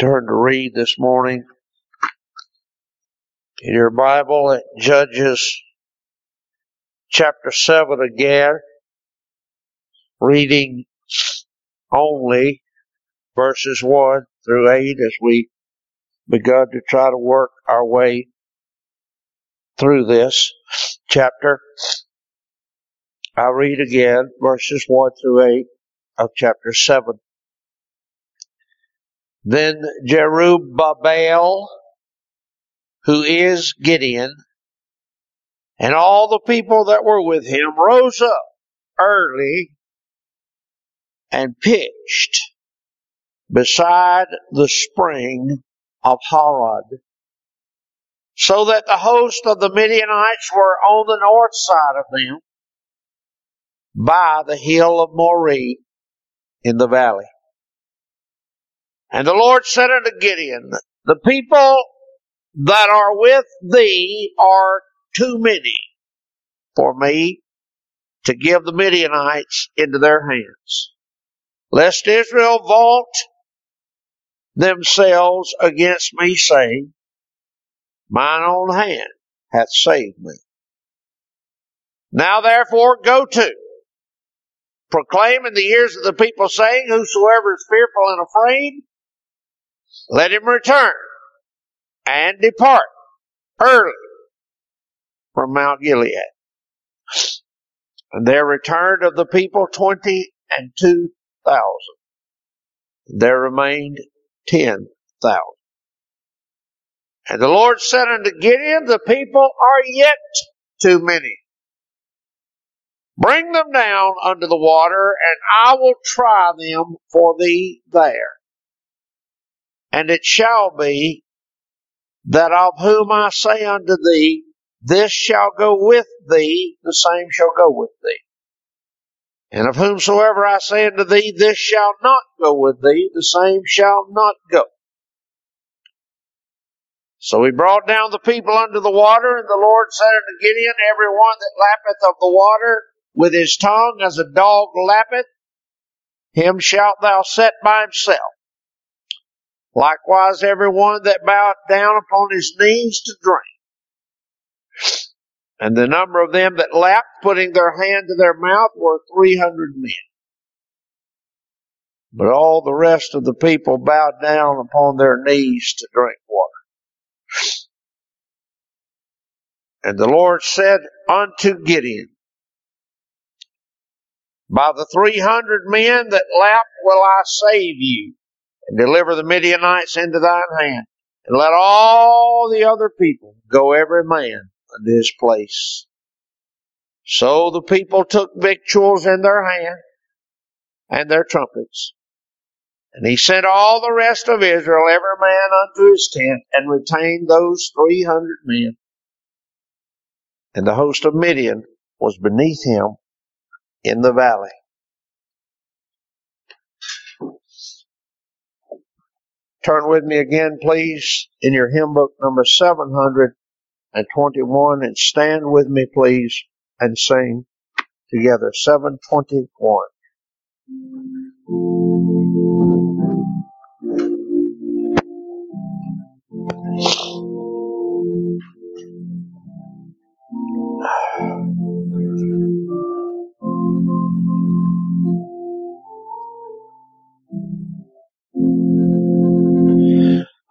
turn to read this morning in your Bible at Judges chapter 7 again, reading only verses 1 through 8 as we begun to try to work our way through this chapter. I read again verses 1 through 8 of chapter 7. Then Jerubbaal, who is Gideon, and all the people that were with him rose up early and pitched beside the spring of Harod, so that the host of the Midianites were on the north side of them by the hill of Moreh in the valley. And the Lord said unto Gideon, The people that are with thee are too many for me to give the Midianites into their hands, lest Israel vaunt themselves against me, saying, Mine own hand hath saved me. Now therefore go to, proclaim in the ears of the people, saying, Whosoever is fearful and afraid, let him return and depart early from Mount Gilead. And there returned of the people twenty and two thousand. There remained ten thousand. And the Lord said unto Gideon, The people are yet too many. Bring them down under the water, and I will try them for thee there. And it shall be that of whom I say unto thee, this shall go with thee, the same shall go with thee. And of whomsoever I say unto thee, this shall not go with thee, the same shall not go. So he brought down the people unto the water, and the Lord said unto Gideon, Every one that lappeth of the water with his tongue as a dog lappeth, him shalt thou set by himself. Likewise, every one that boweth down upon his knees to drink. And the number of them that lapped, putting their hand to their mouth, were three hundred men. But all the rest of the people bowed down upon their knees to drink water. And the Lord said unto Gideon, By the three hundred men that lapped will I save you, and deliver the Midianites into thine hand, and let all the other people go every man unto his place. So the people took victuals in their hand and their trumpets. And he sent all the rest of Israel, every man unto his tent, and retained those three hundred men. And the host of Midian was beneath him in the valley. Turn with me again, please, in your hymn book number 721 and stand with me, please, and sing together 721.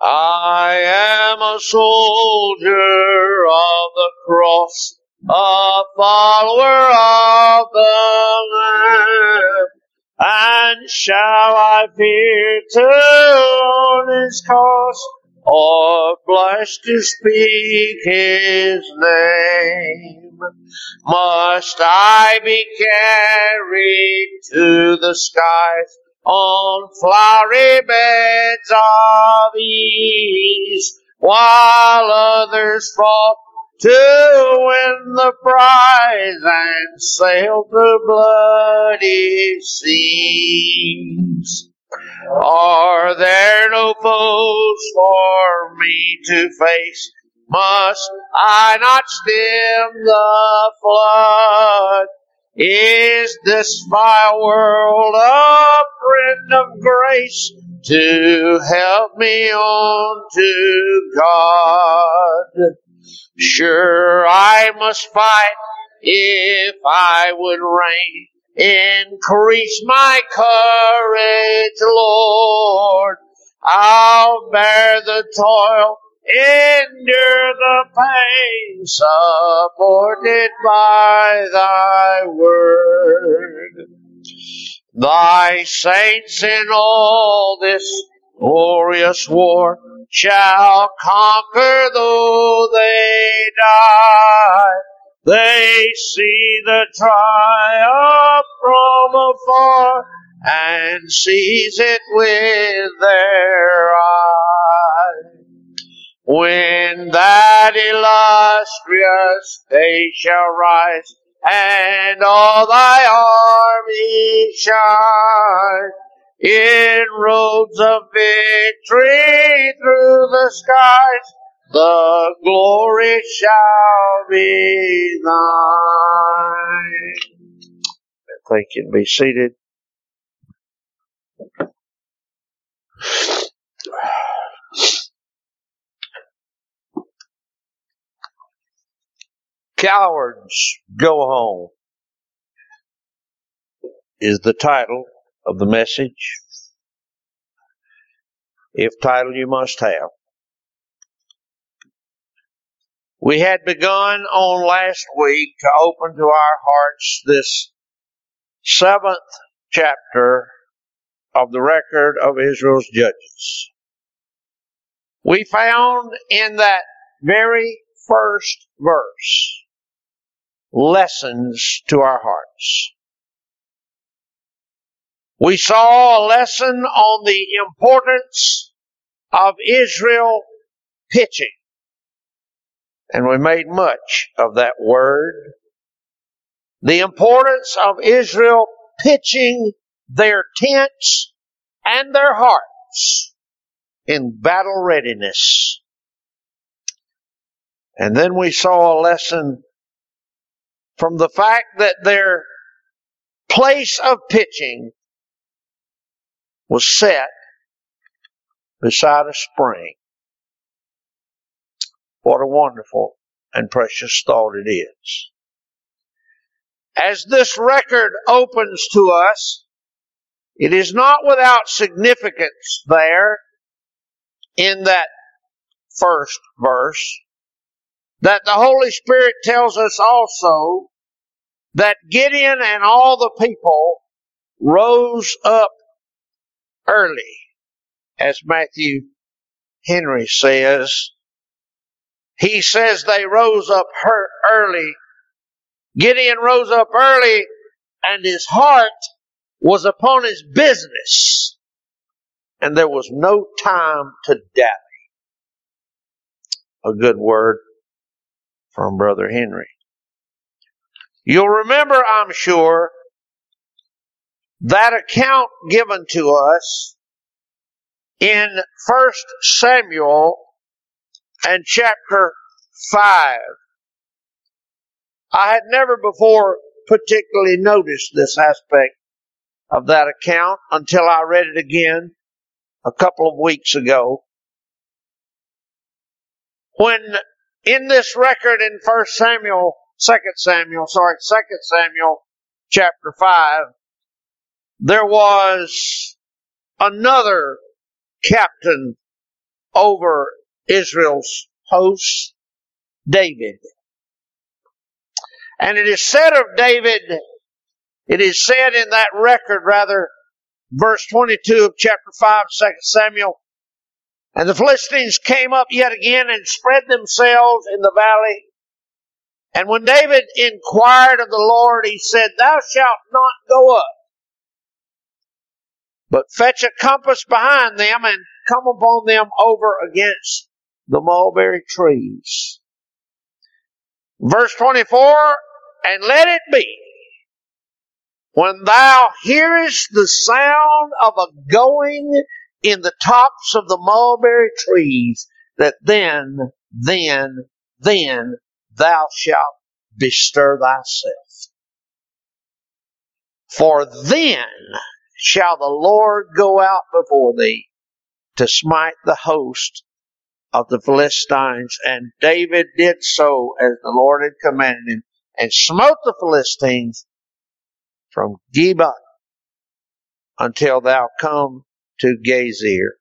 I am a soldier of the cross, a follower of the Lamb. And shall I fear to his cause, or blush to speak his name? Must I be carried to the skies on flowery beds of ease, while others fought to win the prize and sail through bloody seas. Are there no foes for me to face? Must I not stem the flood? Is this vile world a friend of grace to help me on to God. Sure, I must fight if I would reign. Increase my courage, Lord. I'll bear the toil, endure the pain, supported by thy word. Thy saints in all this glorious war shall conquer though they die. They see the triumph from afar and seize it with their eyes. When that illustrious day shall rise and all thy army shine in robes of victory through the skies, the glory shall be thine. Thank you. Be seated. Cowards go home is the title of the message. If title you must have. We had begun on last week to open to our hearts this seventh chapter of the record of Israel's judges. We found in that very first verse lessons to our hearts. We saw a lesson on the importance of Israel pitching. And we made much of that word. The importance of Israel pitching their tents and their hearts in battle readiness. And then we saw a lesson from the fact that their place of pitching was set beside a spring. What a wonderful and precious thought it is. As this record opens to us, it is not without significance there in that first verse that the Holy Spirit tells us also that Gideon and all the people rose up early, as Matthew Henry says. He says they rose up early. Gideon rose up early and his heart was upon his business and there was no time to dally. A good word from Brother Henry. You'll remember, I'm sure, that account given to us in 1 Samuel and chapter 5. I had never before particularly noticed this aspect of that account until I read it again a couple of weeks ago. When in this record in 1 Samuel, 2 Samuel, sorry, 2 Samuel chapter 5, there was another captain over Israel's hosts, David. And it is said of David, it is said in that record rather, verse 22 of chapter 5, 2 Samuel, and the Philistines came up yet again and spread themselves in the valley. And when David inquired of the Lord, he said, Thou shalt not go up but fetch a compass behind them and come upon them over against the mulberry trees. Verse 24, and let it be when thou hearest the sound of a going in the tops of the mulberry trees, that then, then, then thou shalt bestir thyself. For then shall the Lord go out before thee, to smite the host of the Philistines. And David did so as the Lord had commanded him and smote the Philistines from Geba until thou come to Gazer.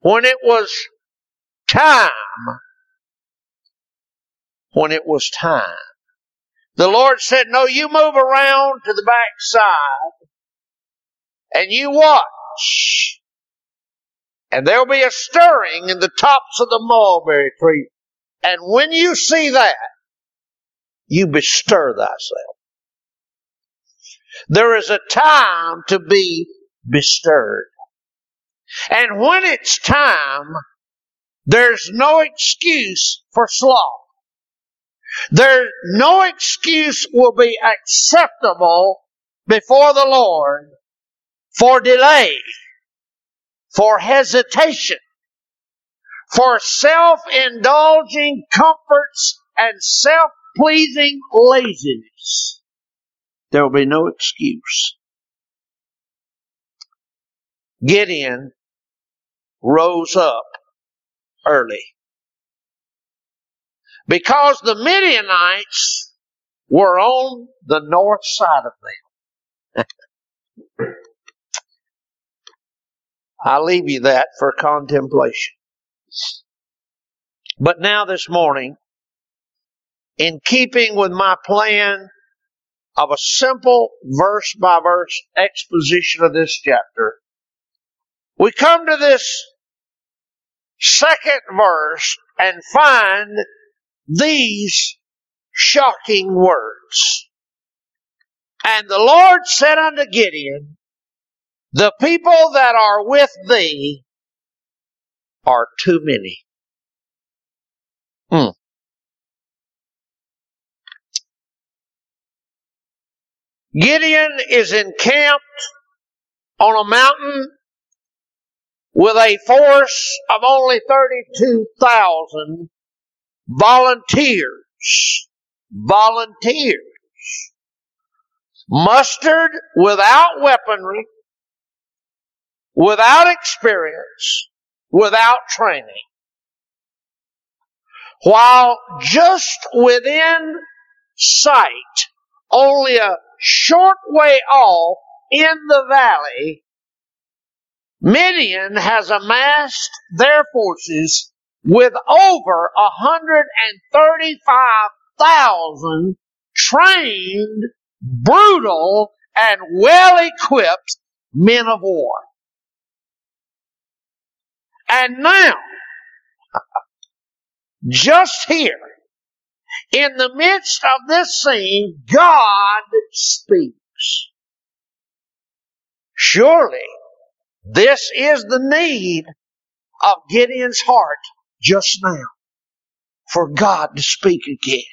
When it was time, when it was time, the Lord said, No, you move around to the back side and you watch. And there'll be a stirring in the tops of the mulberry tree. And when you see that, you bestir thyself. There is a time to be bestirred. And when it's time, there's no excuse for sloth. There, no excuse will be acceptable before the Lord for delay, for hesitation, for self-indulging comforts and self-pleasing laziness. There will be no excuse. Gideon rose up early. Because the Midianites were on the north side of them. I leave you that for contemplation. But now this morning, in keeping with my plan of a simple verse by verse exposition of this chapter, we come to this second verse and find these shocking words. And the Lord said unto Gideon, the people that are with thee are too many. Hmm. Gideon is encamped on a mountain with a force of only 32,000 volunteers. Volunteers. Mustered without weaponry, without experience, without training. While just within sight, only a short way off in the valley, Midian has amassed their forces with over 135,000 trained, brutal, and well equipped men of war. And now, just here, in the midst of this scene, God speaks. Surely, this is the need of Gideon's heart just now. For God to speak again.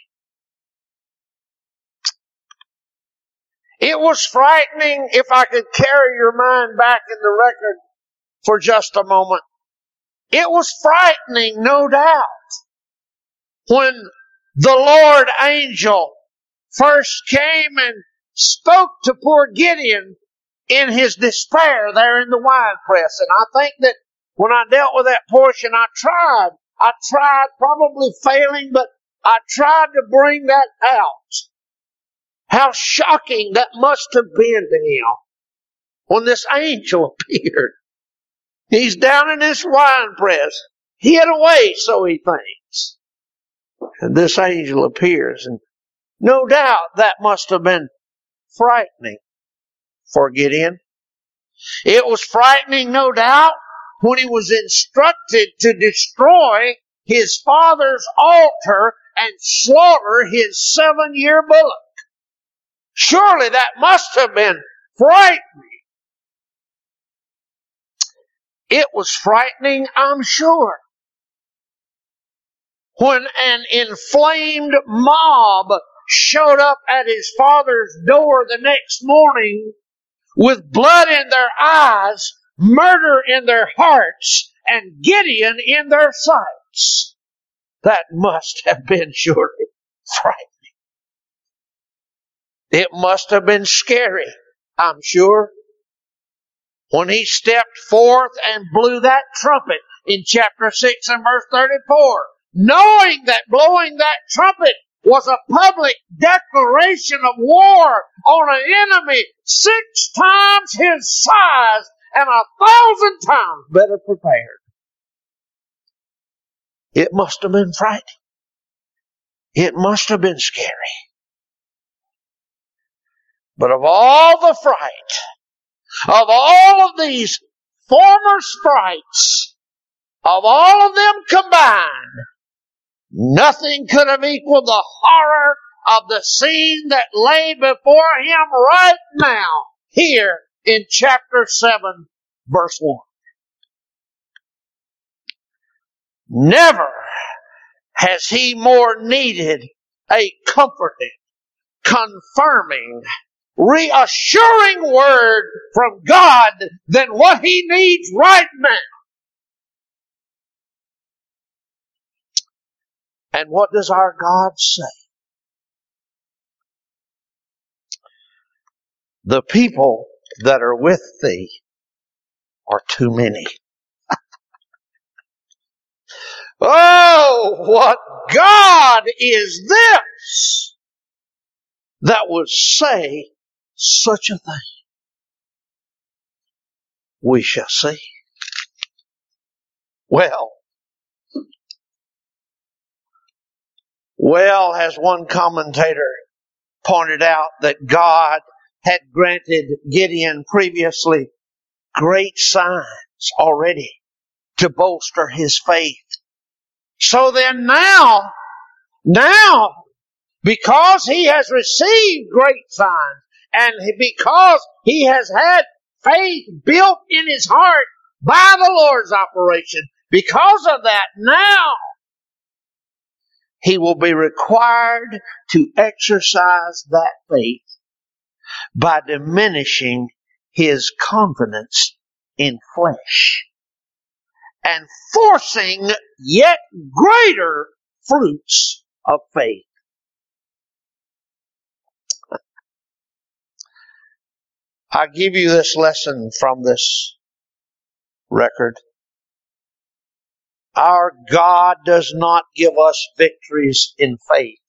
It was frightening if I could carry your mind back in the record for just a moment. It was frightening, no doubt, when the Lord angel first came and spoke to poor Gideon in his despair there in the wine press. And I think that when I dealt with that portion, I tried. I tried, probably failing, but I tried to bring that out. How shocking that must have been to him when this angel appeared. He's down in this wine press, hid away, so he thinks. And this angel appears, and no doubt that must have been frightening for Gideon. It was frightening, no doubt, when he was instructed to destroy his father's altar and slaughter his seven year bullock. Surely that must have been frightening. It was frightening, I'm sure. When an inflamed mob showed up at his father's door the next morning with blood in their eyes, murder in their hearts, and Gideon in their sights. That must have been surely frightening. It must have been scary, I'm sure. when he stepped forth and blew that trumpet in chapter 6 and verse 34, knowing that blowing that trumpet was a public declaration of war on an enemy six times his size and a thousand times better prepared. It must have been frightening. It must have been scary. But of all the fright, of all of these former sprites, of all of them combined, nothing could have equaled the horror of the scene that lay before him right now, here in chapter 7, verse 1. Never has he more needed a comforting, confirming, reassuring word from God than what he needs right now. And what does our God say? The people that are with thee are too many. oh, what God is this that would say such a thing? We shall see. Well, well, as one commentator pointed out, that God had granted Gideon previously great signs already to bolster his faith. So then now, now, because he has received great signs and because he has had faith built in his heart by the Lord's operation, because of that, now he will be required to exercise that faith by diminishing his confidence in flesh and forcing yet greater fruits of faith. I give you this lesson from this record. Our God does not give us victories in faith.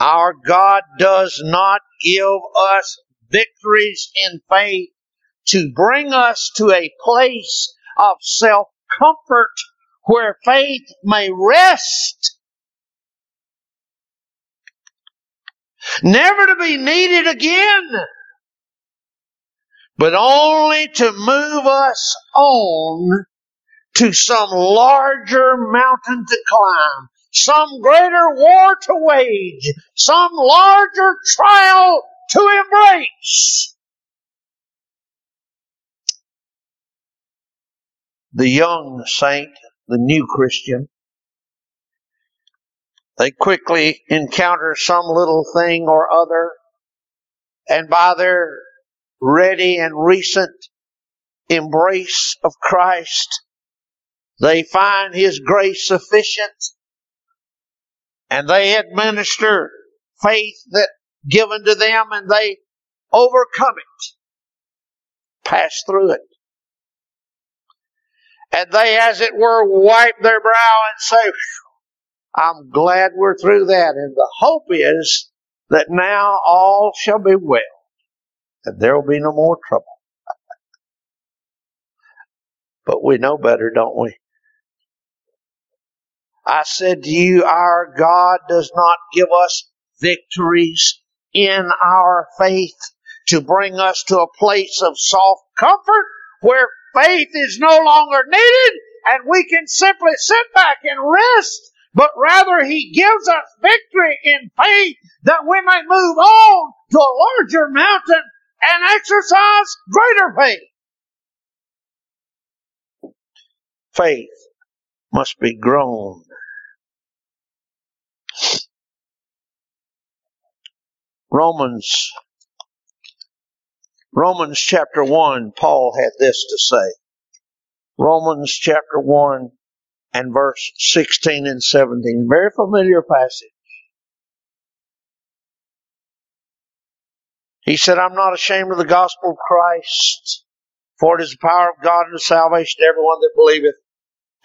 Our God does not give us victories in faith to bring us to a place of self comfort where faith may rest. Never to be needed again, but only to move us on to some larger mountain to climb, some greater war to wage, some larger trial to embrace. The young saint, the new Christian, they quickly encounter some little thing or other, and by their ready and recent embrace of Christ, they find His grace sufficient, and they administer faith that given to them and they overcome it, pass through it. And they, as it were, wipe their brow and say, I'm glad we're through that. And the hope is that now all shall be well and there will be no more trouble. but we know better, don't we? I said to you, our God does not give us victories in our faith to bring us to a place of soft comfort where faith is no longer needed and we can simply sit back and rest, but rather He gives us victory in faith that we may move on to a larger mountain and exercise greater faith. Faith must be grown Romans Romans chapter 1, Paul had this to say. Romans chapter 1 and verse 16 and 17. Very familiar passage. He said, I'm not ashamed of the gospel of Christ, for it is the power of God and salvation to everyone that believeth,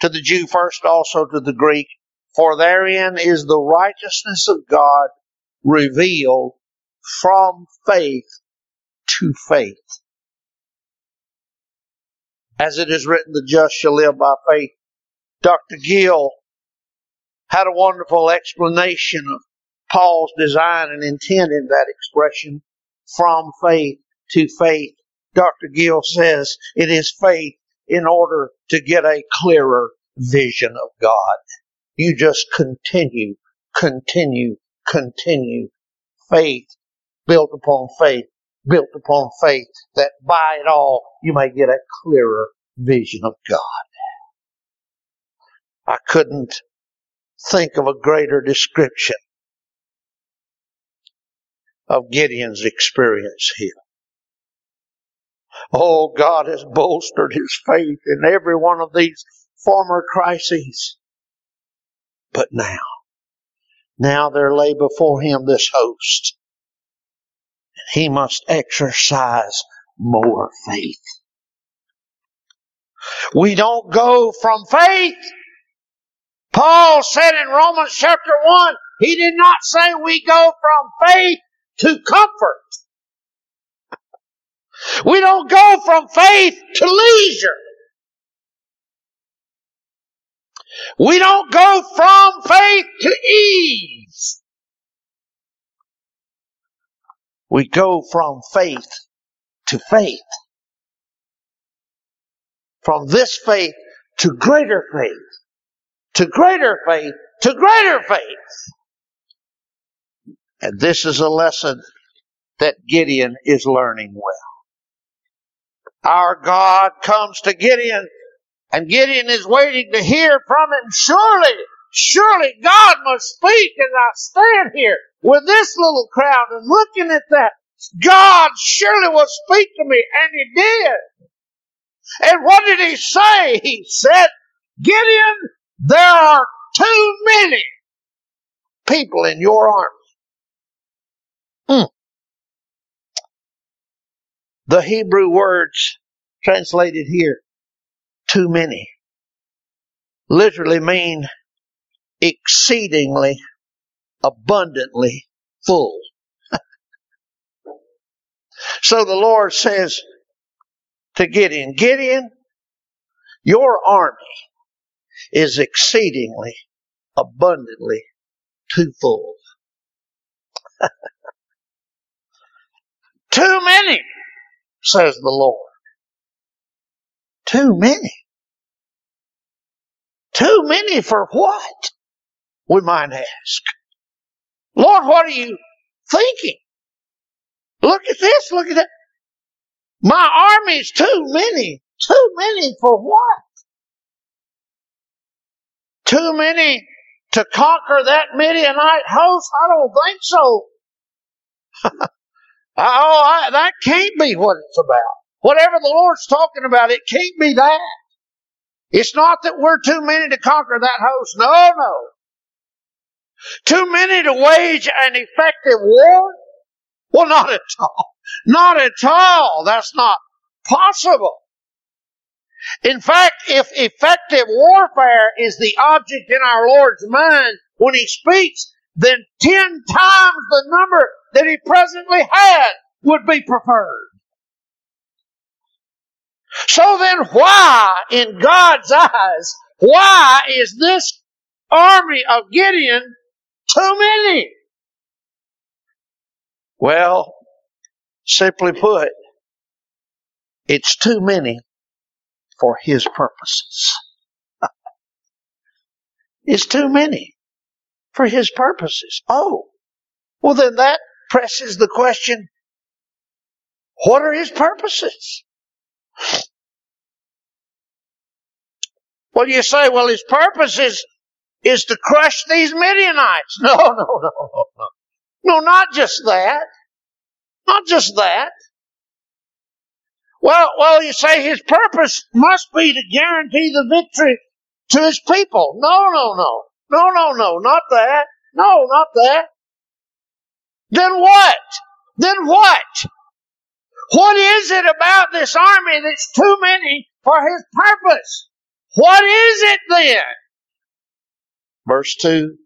to the Jew first, also to the Greek. For therein is the righteousness of God revealed from faith to faith. As it is written, the just shall live by faith. Dr. Gill had a wonderful explanation of Paul's design and intent in that expression from faith to faith. Dr. Gill says it is faith in order to get a clearer vision of God. You just continue, continue, continue. Faith built upon faith, built upon faith, that by it all you may get a clearer vision of God. I couldn't think of a greater description of Gideon's experience here. Oh, God has bolstered his faith in every one of these former crises. But now, now there lay before him this host. And he must exercise more faith. We don't go from faith. Paul said in Romans chapter 1, he did not say we go from faith to comfort. We don't go from faith to leisure. We don't go from faith to ease. We go from faith to faith. From this faith to greater faith. To greater faith. To greater faith. And this is a lesson that Gideon is learning well. Our God comes to Gideon and Gideon is waiting to hear from him. Surely, surely God must speak as I stand here with this little crowd and looking at that. God surely will speak to me, and he did. And what did he say? He said, Gideon, there are too many people in your army. The Hebrew words translated here, too many, literally mean exceedingly, abundantly full. so the Lord says to Gideon, Gideon, your army is exceedingly, abundantly too full. Too many, says the Lord. Too many. Too many for what? We might ask. Lord, what are you thinking? Look at this, look at that. My army's too many. Too many for what? Too many to conquer that Midianite host? I don't think so. oh, I, that can't be what it's about. Whatever the Lord's talking about, it can't be that. It's not that we're too many to conquer that host. No, no. Too many to wage an effective war? Well, not at all. Not at all. That's not possible. In fact, if effective warfare is the object in our Lord's mind when He speaks, then ten times the number that He presently had would be preferred. So then why, in God's eyes, why is this army of Gideon too many? Well, simply put, it's too many for his purposes. it's too many for his purposes. Oh, well then that presses the question, what are his purposes? Well, you say, well, his purpose is, is to crush these Midianites. No, no, no, no, no. No, not just that. Not just that. Well, well, you say his purpose must be to guarantee the victory to his people. No, no, no. No, no, no, not that. No, not that. Then what? Then what? What is it about this army that's too many for his purpose? What is it then? Verse 2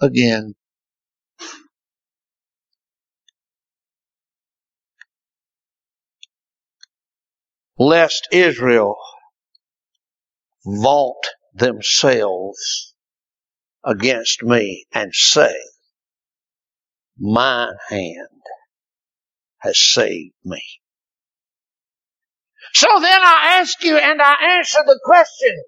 again. Lest Israel vaunt themselves against me and say, Mine hand has saved me. So then I ask you and I answer the question,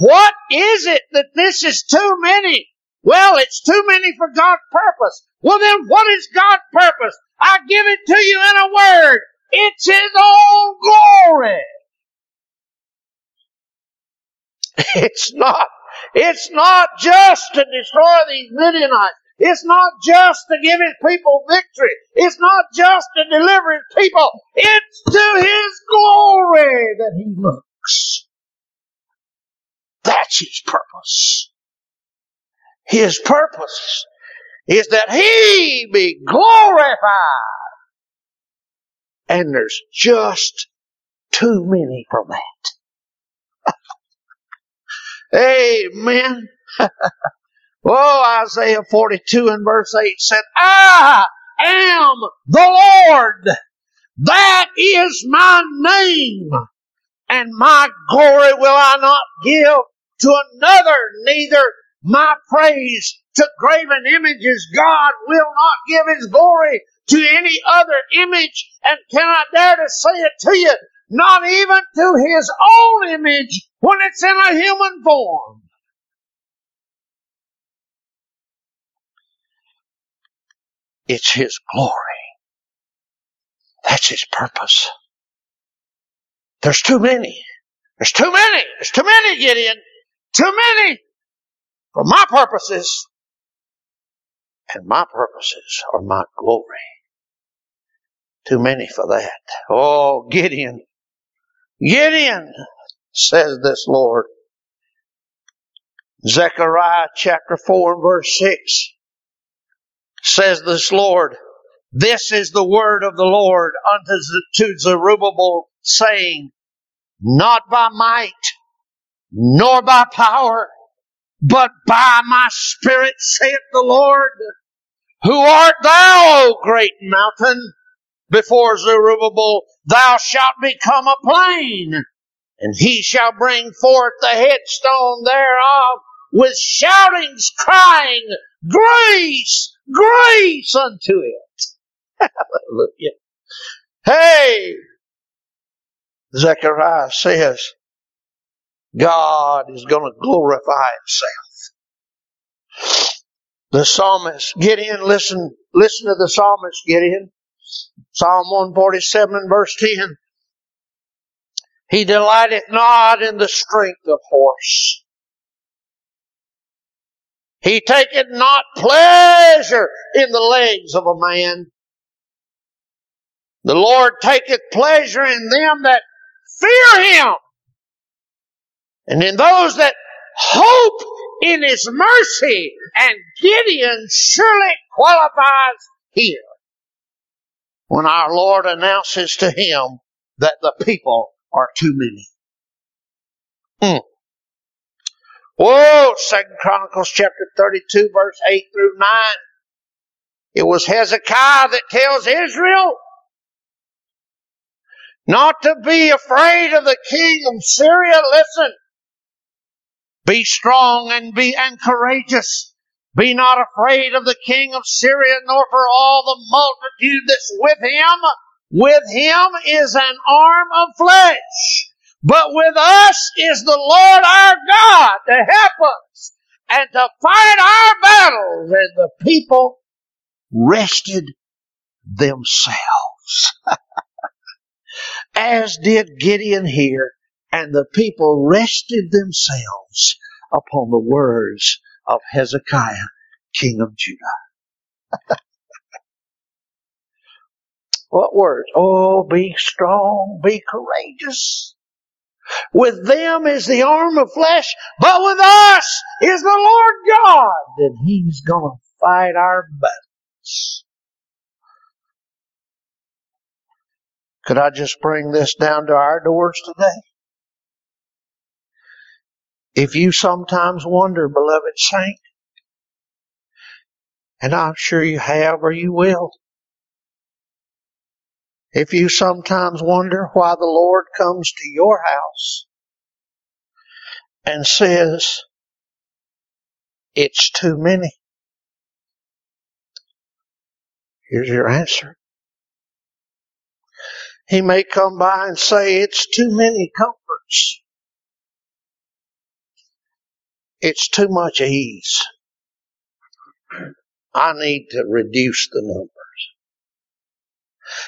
what is it that this is too many? Well, it's too many for God's purpose. Well then what is God's purpose? I give it to you in a word. It's His own glory. It's not, it's not just to destroy these Midianites. It's not just to give his people victory. It's not just to deliver his people. It's to his glory that he looks. That's his purpose. His purpose is that he be glorified. And there's just too many for that. Amen. Oh, Isaiah 42 and verse 8 said, I am the Lord. That is my name. And my glory will I not give to another, neither my praise to graven images. God will not give his glory to any other image and cannot dare to say it to you, not even to his own image when it's in a human form. It's His glory. That's His purpose. There's too many. There's too many. There's too many, Gideon. Too many for my purposes. And my purposes are my glory. Too many for that. Oh, Gideon. Gideon, says this Lord. Zechariah chapter 4 verse 6 says this Lord, this is the word of the Lord unto to Zerubbabel, saying, Not by might, nor by power, but by my spirit, saith the Lord. Who art thou, O great mountain? Before Zerubbabel, thou shalt become a plain, and he shall bring forth the headstone thereof with shoutings, crying, Grace! Grace unto it! Hallelujah. Hey! Zechariah says, God is going to glorify himself. The psalmist, get in, listen, listen to the psalmist, Gideon. Psalm 147 verse 10. He delighteth not in the strength of horse he taketh not pleasure in the legs of a man. The Lord taketh pleasure in them that fear Him and in those that hope in His mercy. And Gideon surely qualifies here when our Lord announces to him that the people are too many. Mm. Whoa, Second Chronicles chapter 32 verse 8 through 9. It was Hezekiah that tells Israel not to be afraid of the king of Syria. Listen. Be strong and be and courageous. Be not afraid of the king of Syria, nor for all the multitude that's with him. With him is an arm of flesh but with us is the Lord our God to help us and to fight our battles. And the people rested themselves. As did Gideon here. And the people rested themselves upon the words of Hezekiah, king of Judah. what words? Oh, be strong, be courageous. With them is the arm of flesh, but with us is the Lord God, and He's gonna fight our battles. Could I just bring this down to our doors today? If you sometimes wonder, beloved saint, and I'm sure you have or you will, if you sometimes wonder why the Lord comes to your house and says, it's too many, here's your answer. He may come by and say, it's too many comforts. It's too much ease. I need to reduce the numbers.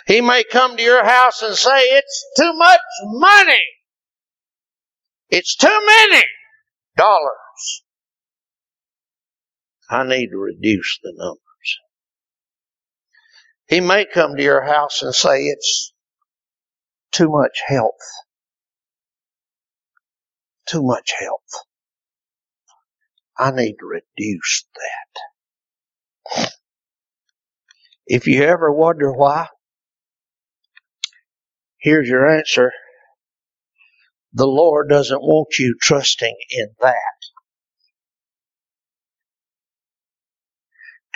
He may come to your house and say, it's too much money. It's too many dollars. I need to reduce the numbers. He may come to your house and say, it's too much health. Too much health. I need to reduce that. If you ever wonder why, here's your answer. The Lord doesn't want you trusting in that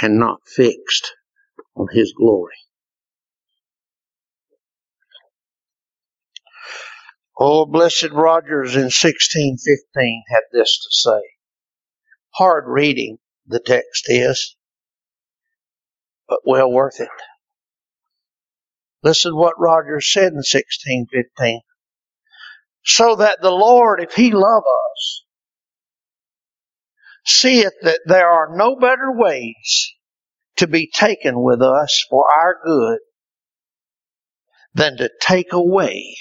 and not fixed on His glory. Oh, blessed Rogers in 1615 had this to say. Hard reading, the text is, but well worth it. Listen what Rogers said in 1615. So that the Lord, if He love us, seeth that there are no better ways to be taken with us for our good than to take away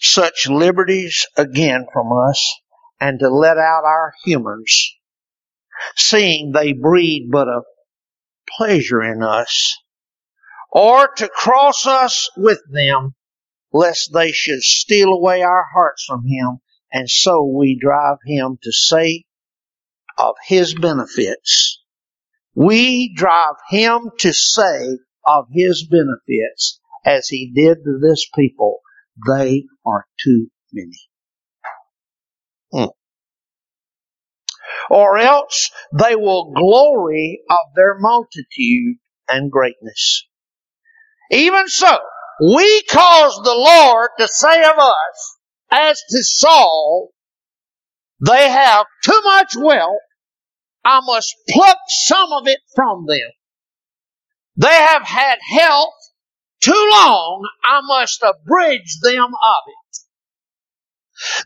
such liberties again from us and to let out our humors, seeing they breed but a pleasure in us, or to cross us with them, lest they should steal away our hearts from him, and so we drive him to say of his benefits. We drive him to say of his benefits, as he did to this people, they are too many. Hmm. Or else they will glory of their multitude and greatness. Even so, we cause the Lord to say of us, as to Saul, they have too much wealth, I must pluck some of it from them. They have had health too long, I must abridge them of it.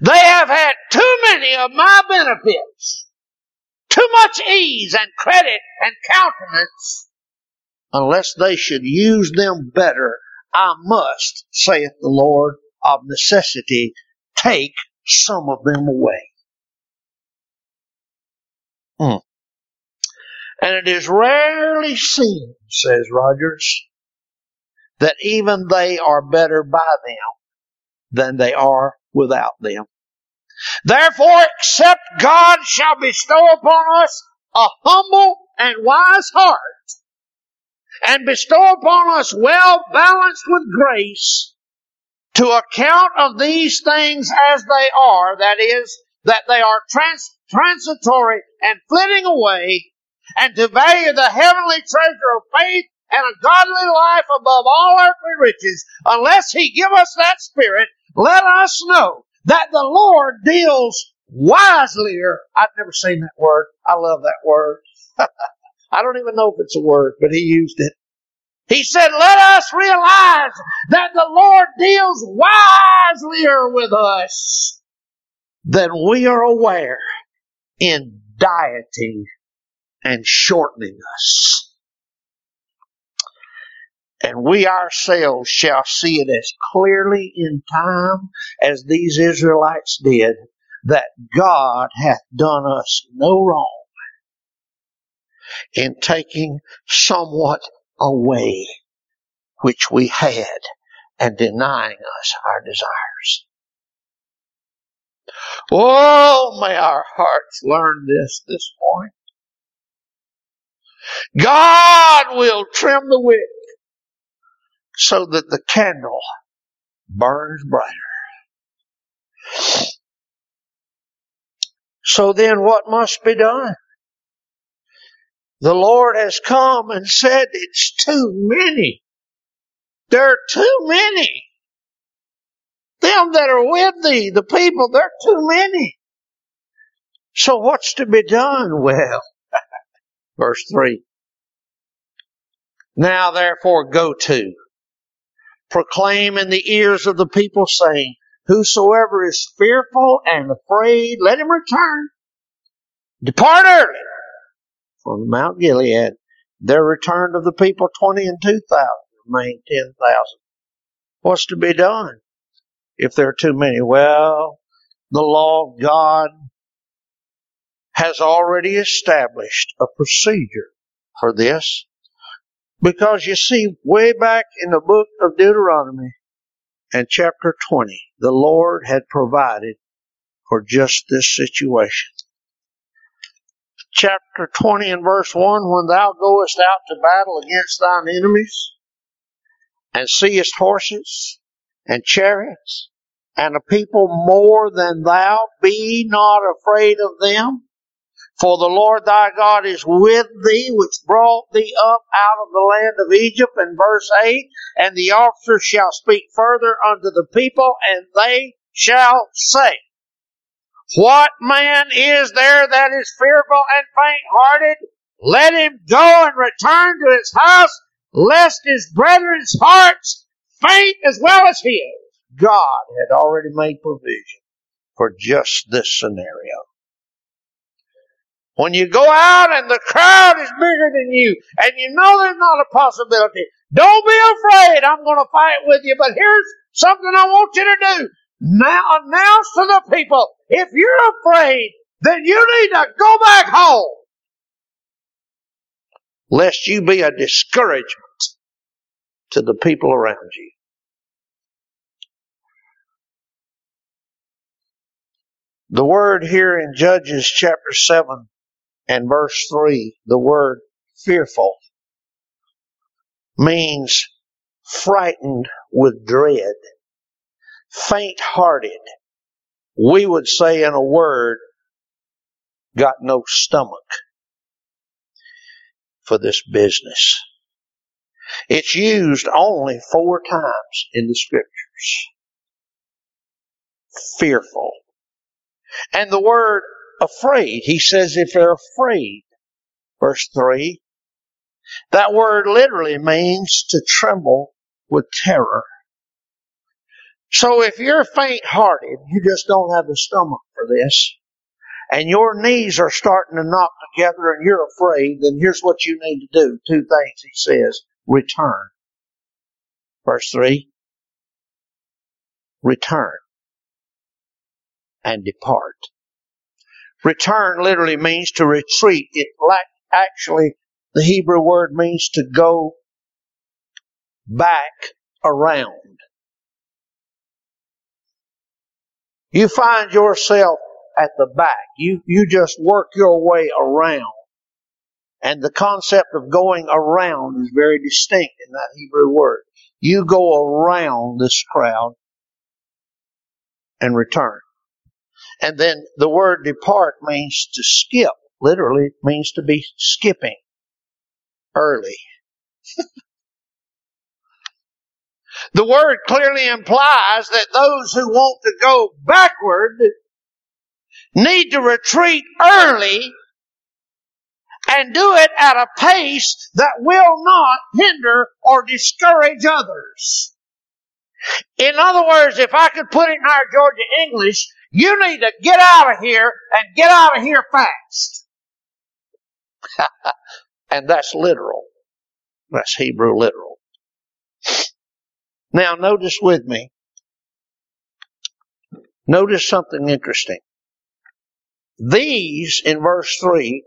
They have had too many of my benefits, too much ease and credit and countenance. Unless they should use them better, I must, saith the Lord, of necessity, take some of them away. Hmm. And it is rarely seen, says Rogers, that even they are better by them than they are without them. Therefore, except God shall bestow upon us a humble and wise heart, and bestow upon us well balanced with grace, to account of these things as they are, that is, that they are trans- transitory and flitting away, and to value the heavenly treasure of faith and a godly life above all earthly riches, unless He give us that Spirit, let us know that the Lord deals wisely. I've never seen that word. I love that word. I don't even know if it's a word, but He used it. He said, let us realize that the Lord deals wiselier with us than we are aware in dieting and shortening us and we ourselves shall see it as clearly in time as these Israelites did that God hath done us no wrong in taking somewhat away which we had and denying us our desires. Oh, may our hearts learn this this morning. God will trim the wick so that the candle burns brighter. So then what must be done? The Lord has come and said it's too many. There are too many. Them that are with thee, the people, they're too many. So what's to be done? Well, verse 3. Now therefore go to, proclaim in the ears of the people saying, Whosoever is fearful and afraid, let him return. Depart early from Mount Gilead. There returned of the people twenty and two thousand, remained ten thousand. What's to be done if there are too many? Well, the law of God has already established a procedure for this. Because you see, way back in the book of Deuteronomy and chapter 20, the Lord had provided for just this situation. Chapter 20 and verse 1 When thou goest out to battle against thine enemies, and seest horses and chariots, and a people more than thou, be not afraid of them. For the Lord thy God is with thee, which brought thee up out of the land of Egypt. In verse 8, and the officers shall speak further unto the people, and they shall say, What man is there that is fearful and faint hearted? Let him go and return to his house, lest his brethren's hearts faint as well as his. God had already made provision for just this scenario. When you go out and the crowd is bigger than you and you know there's not a possibility, don't be afraid. I'm going to fight with you, but here's something I want you to do. Now announce to the people, if you're afraid, then you need to go back home. Lest you be a discouragement to the people around you. The word here in Judges chapter 7 and verse 3, the word fearful means frightened with dread, faint hearted. We would say in a word, got no stomach for this business. It's used only four times in the scriptures. Fearful. And the word afraid. He says if they're afraid, verse 3, that word literally means to tremble with terror. So if you're faint hearted, you just don't have the stomach for this, and your knees are starting to knock together and you're afraid, then here's what you need to do. Two things he says. Return. Verse 3. Return and depart. Return literally means to retreat. It actually, the Hebrew word means to go back around. You find yourself at the back. You, you just work your way around. And the concept of going around is very distinct in that Hebrew word. You go around this crowd and return. And then the word depart means to skip. Literally it means to be skipping early. the word clearly implies that those who want to go backward need to retreat early and do it at a pace that will not hinder or discourage others. In other words, if I could put it in our Georgia English, you need to get out of here and get out of here fast. and that's literal. That's Hebrew literal. Now notice with me. Notice something interesting. These, in verse 3,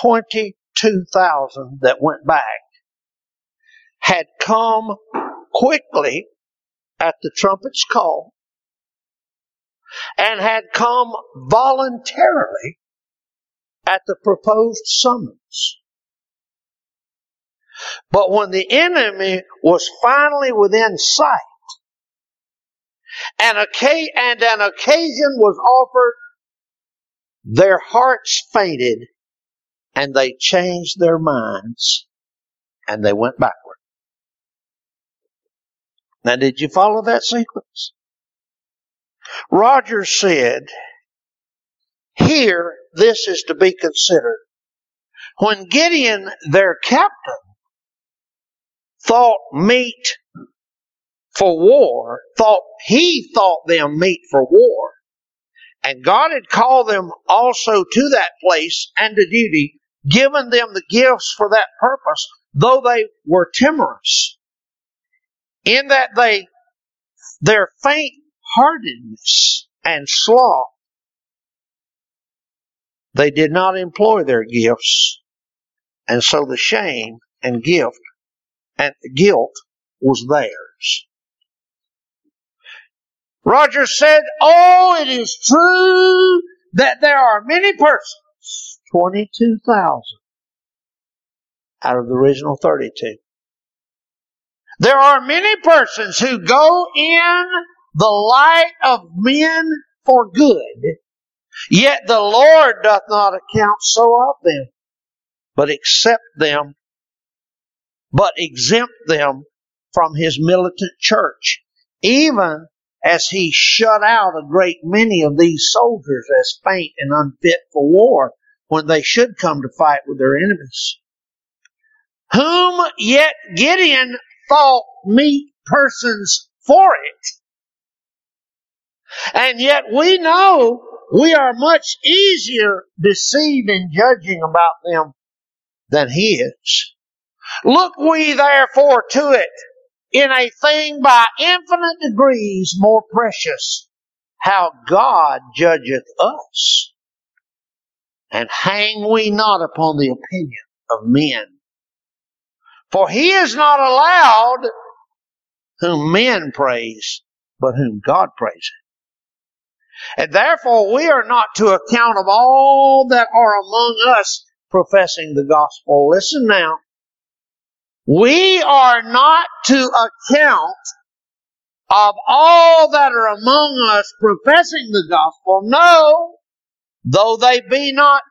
22,000 that went back had come quickly at the trumpet's call and had come voluntarily at the proposed summons. But when the enemy was finally within sight, and, and an occasion was offered, their hearts fainted and they changed their minds and they went backward. Now, did you follow that sequence? Roger said, here, this is to be considered. When Gideon, their captain, thought meet for war, thought he thought them meet for war, and God had called them also to that place and to duty, given them the gifts for that purpose, though they were timorous, in that they, their faint heartedness and sloth, they did not employ their gifts, and so the shame and gift and guilt was theirs. Roger said, Oh, it is true that there are many persons, 22,000 out of the original 32. There are many persons who go in the light of men for good, yet the Lord doth not account so of them, but accept them, but exempt them from his militant church, even as he shut out a great many of these soldiers as faint and unfit for war when they should come to fight with their enemies. Whom yet Gideon thought meet persons for it. And yet we know we are much easier deceived in judging about them than he is. Look we therefore to it in a thing by infinite degrees more precious, how God judgeth us. And hang we not upon the opinion of men. For he is not allowed whom men praise, but whom God praises. And therefore we are not to account of all that are among us professing the gospel. Listen now. We are not to account of all that are among us professing the gospel. No, though they be not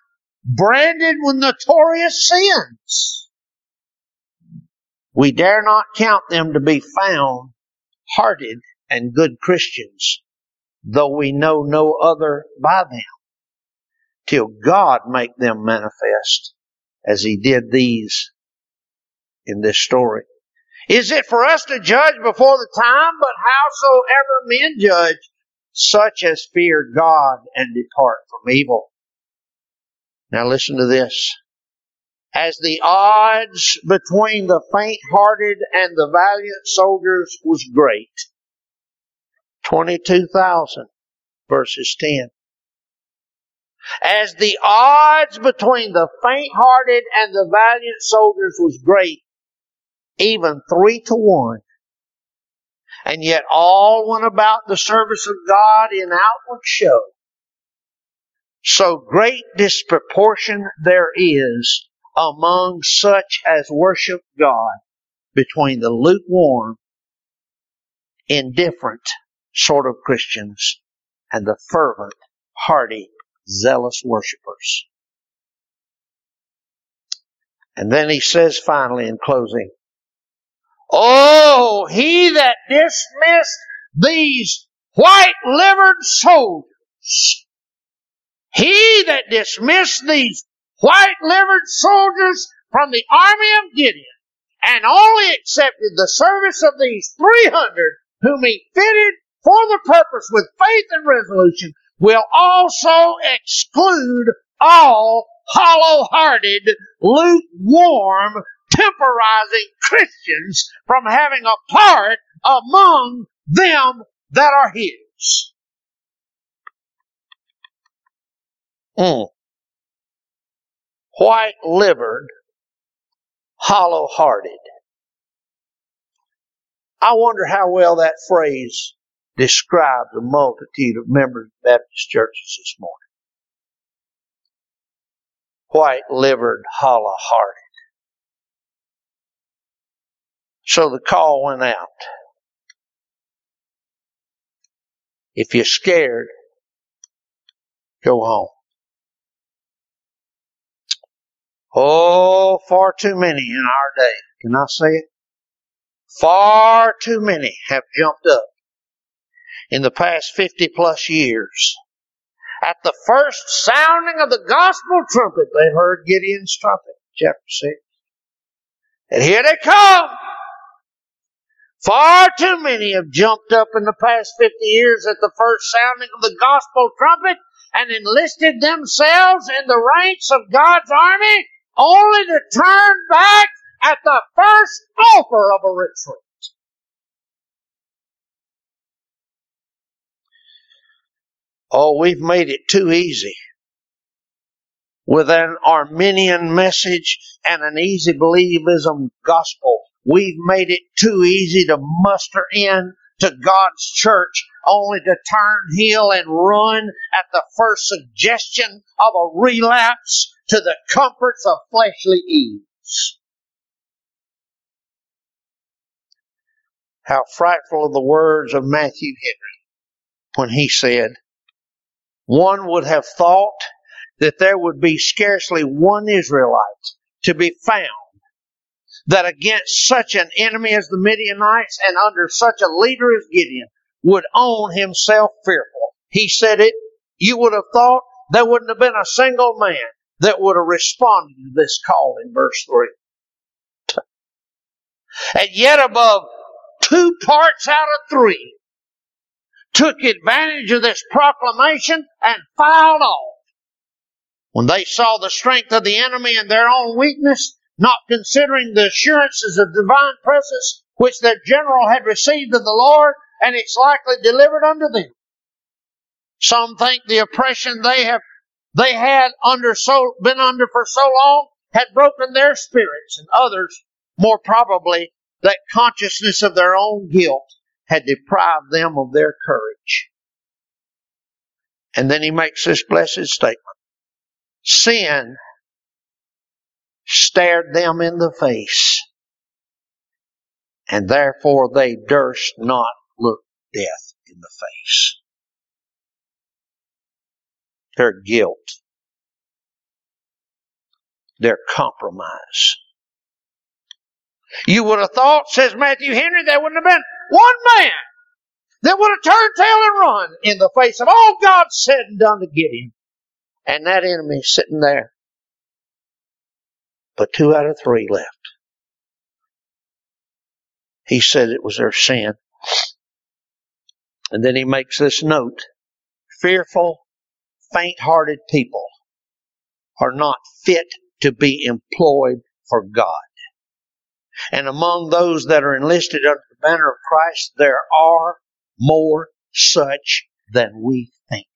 branded with notorious sins. We dare not count them to be found hearted and good Christians, though we know no other by them, till God make them manifest as he did these in this story. Is it for us to judge before the time? But howsoever men judge, such as fear God and depart from evil. Now listen to this. As the odds between the faint-hearted and the valiant soldiers was great. 22,000 verses 10. As the odds between the faint-hearted and the valiant soldiers was great, even three to one. And yet all went about the service of God in outward show. So great disproportion there is among such as worship God between the lukewarm, indifferent sort of Christians and the fervent, hearty, zealous worshipers. And then he says finally in closing, Oh, he that dismissed these white livered soldiers, he that dismissed these white livered soldiers from the army of Gideon and only accepted the service of these 300 whom he fitted for the purpose with faith and resolution will also exclude all hollow-hearted, lukewarm, temporizing Christians from having a part among them that are His. Mm. White livered, hollow hearted. I wonder how well that phrase describes a multitude of members of Baptist churches this morning. White livered, hollow hearted. So the call went out. If you're scared, go home. Oh, far too many in our day. Can I say it? Far too many have jumped up in the past 50 plus years. At the first sounding of the gospel trumpet, they heard Gideon's trumpet, chapter 6. And here they come. Far too many have jumped up in the past 50 years at the first sounding of the gospel trumpet and enlisted themselves in the ranks of God's army only to turn back at the first offer of a retreat. Oh, we've made it too easy. With an Arminian message and an easy believism gospel, we've made it too easy to muster in to God's church only to turn heel and run at the first suggestion of a relapse to the comforts of fleshly ease. How frightful are the words of Matthew Henry when he said, one would have thought that there would be scarcely one Israelite to be found that against such an enemy as the Midianites and under such a leader as Gideon would own himself fearful. He said it, you would have thought there wouldn't have been a single man that would have responded to this call in verse 3. And yet above two parts out of three took advantage of this proclamation and filed off. When they saw the strength of the enemy and their own weakness, not considering the assurances of divine presence which their general had received of the Lord, and it's likely delivered unto them. Some think the oppression they have they had under so been under for so long had broken their spirits, and others, more probably, that consciousness of their own guilt had deprived them of their courage. And then he makes this blessed statement. Sin stared them in the face, and therefore they durst not look death in the face. Their guilt, their compromise. You would have thought, says Matthew Henry, there wouldn't have been one man that would have turned tail and run in the face of all God said and done to get him. And that enemy sitting there. But two out of three left. He said it was their sin. And then he makes this note. Fearful, faint-hearted people are not fit to be employed for God. And among those that are enlisted under the banner of Christ, there are more such than we think.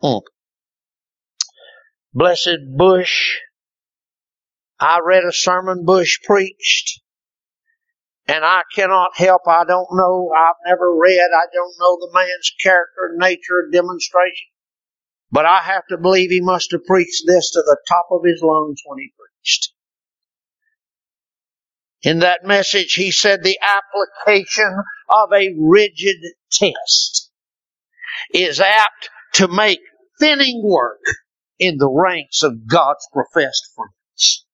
Hmm. Blessed Bush. I read a sermon Bush preached, and I cannot help, I don't know, I've never read, I don't know the man's character, nature, demonstration, but I have to believe he must have preached this to the top of his lungs when he preached. In that message, he said the application of a rigid test is apt to make thinning work in the ranks of God's professed friends.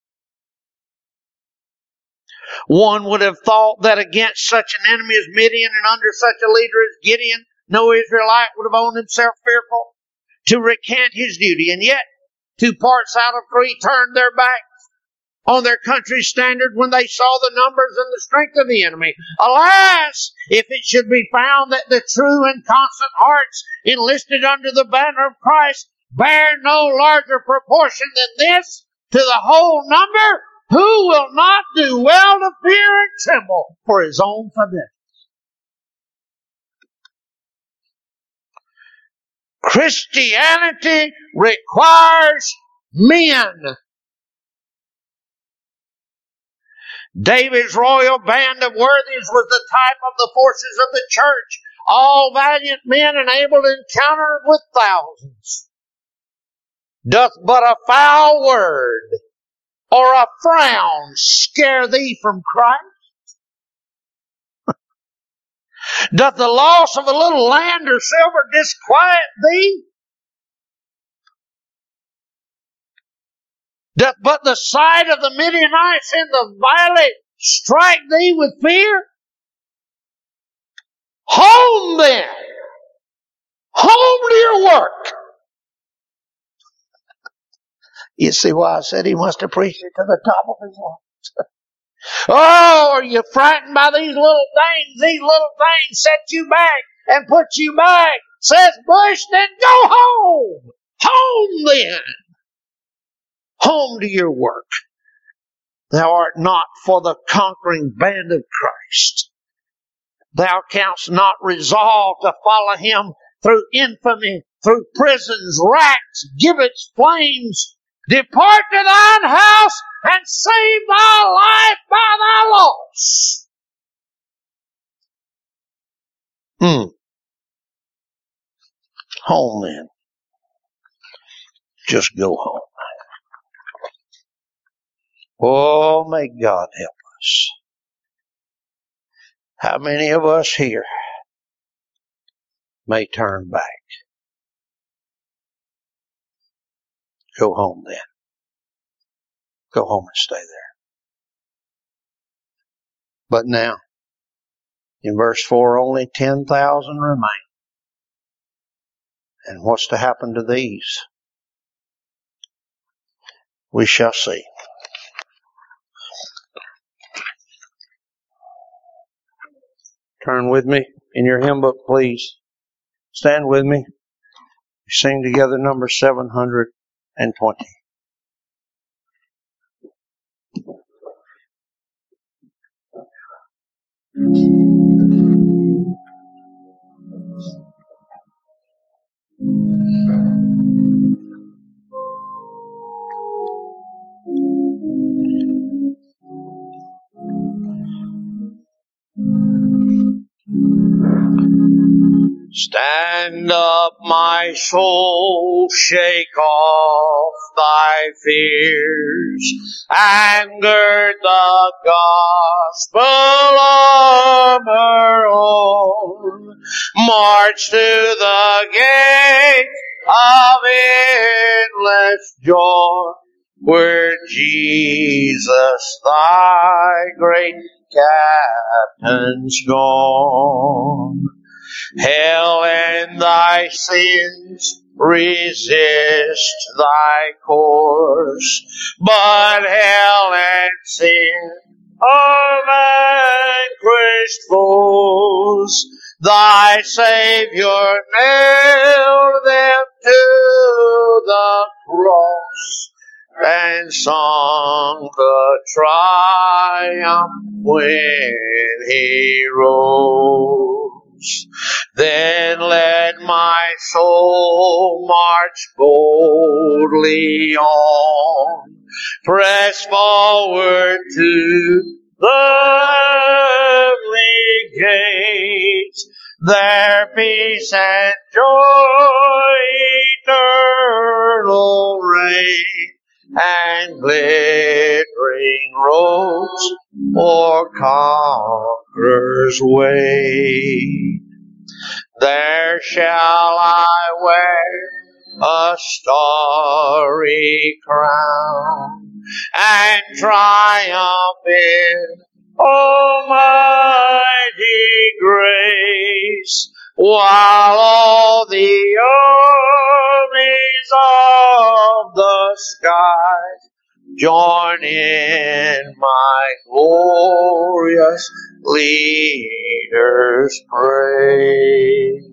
One would have thought that against such an enemy as Midian and under such a leader as Gideon, no Israelite would have owned himself fearful to recant his duty. And yet, two parts out of three turned their backs on their country's standard when they saw the numbers and the strength of the enemy. Alas, if it should be found that the true and constant hearts enlisted under the banner of Christ bear no larger proportion than this to the whole number, who will not do well to fear and tremble for his own fidelity? Christianity requires men David's royal band of worthies was the type of the forces of the church, all valiant men and able to encounter with thousands. Doth but a foul word or a frown scare thee from Christ? Doth the loss of a little land or silver disquiet thee? Doth but the sight of the Midianites in the valley strike thee with fear? Home then! Home to your work! You see why I said he must have preached it to the top of his lungs. oh, are you frightened by these little things? These little things set you back and put you back. Says Bush, then go home. Home then. Home to your work. Thou art not for the conquering band of Christ. Thou canst not resolve to follow him through infamy, through prisons, racks, gibbets, flames. Depart to thine house and save thy life by thy loss. Hmm. Home then. Just go home. Oh, may God help us. How many of us here may turn back? Go home then. Go home and stay there. But now, in verse 4, only 10,000 remain. And what's to happen to these? We shall see. Turn with me in your hymn book, please. Stand with me. We sing together number 720. Stand up, my soul, shake off thy fears, and gird the gospel armor on. March to the gate of endless joy, where Jesus, thy great captain's gone. Hell and thy sins resist thy course, but hell and sin are vanquished foes. Thy Savior nailed them to the cross and sung the triumph when he rose. Then let my soul march boldly on, press forward to the heavenly gates, there peace and joy eternal reign and glittering roads for conqueror's way. There shall I wear a starry crown and triumph in oh, almighty grace while all the armies of the skies join in my glorious leader's praise.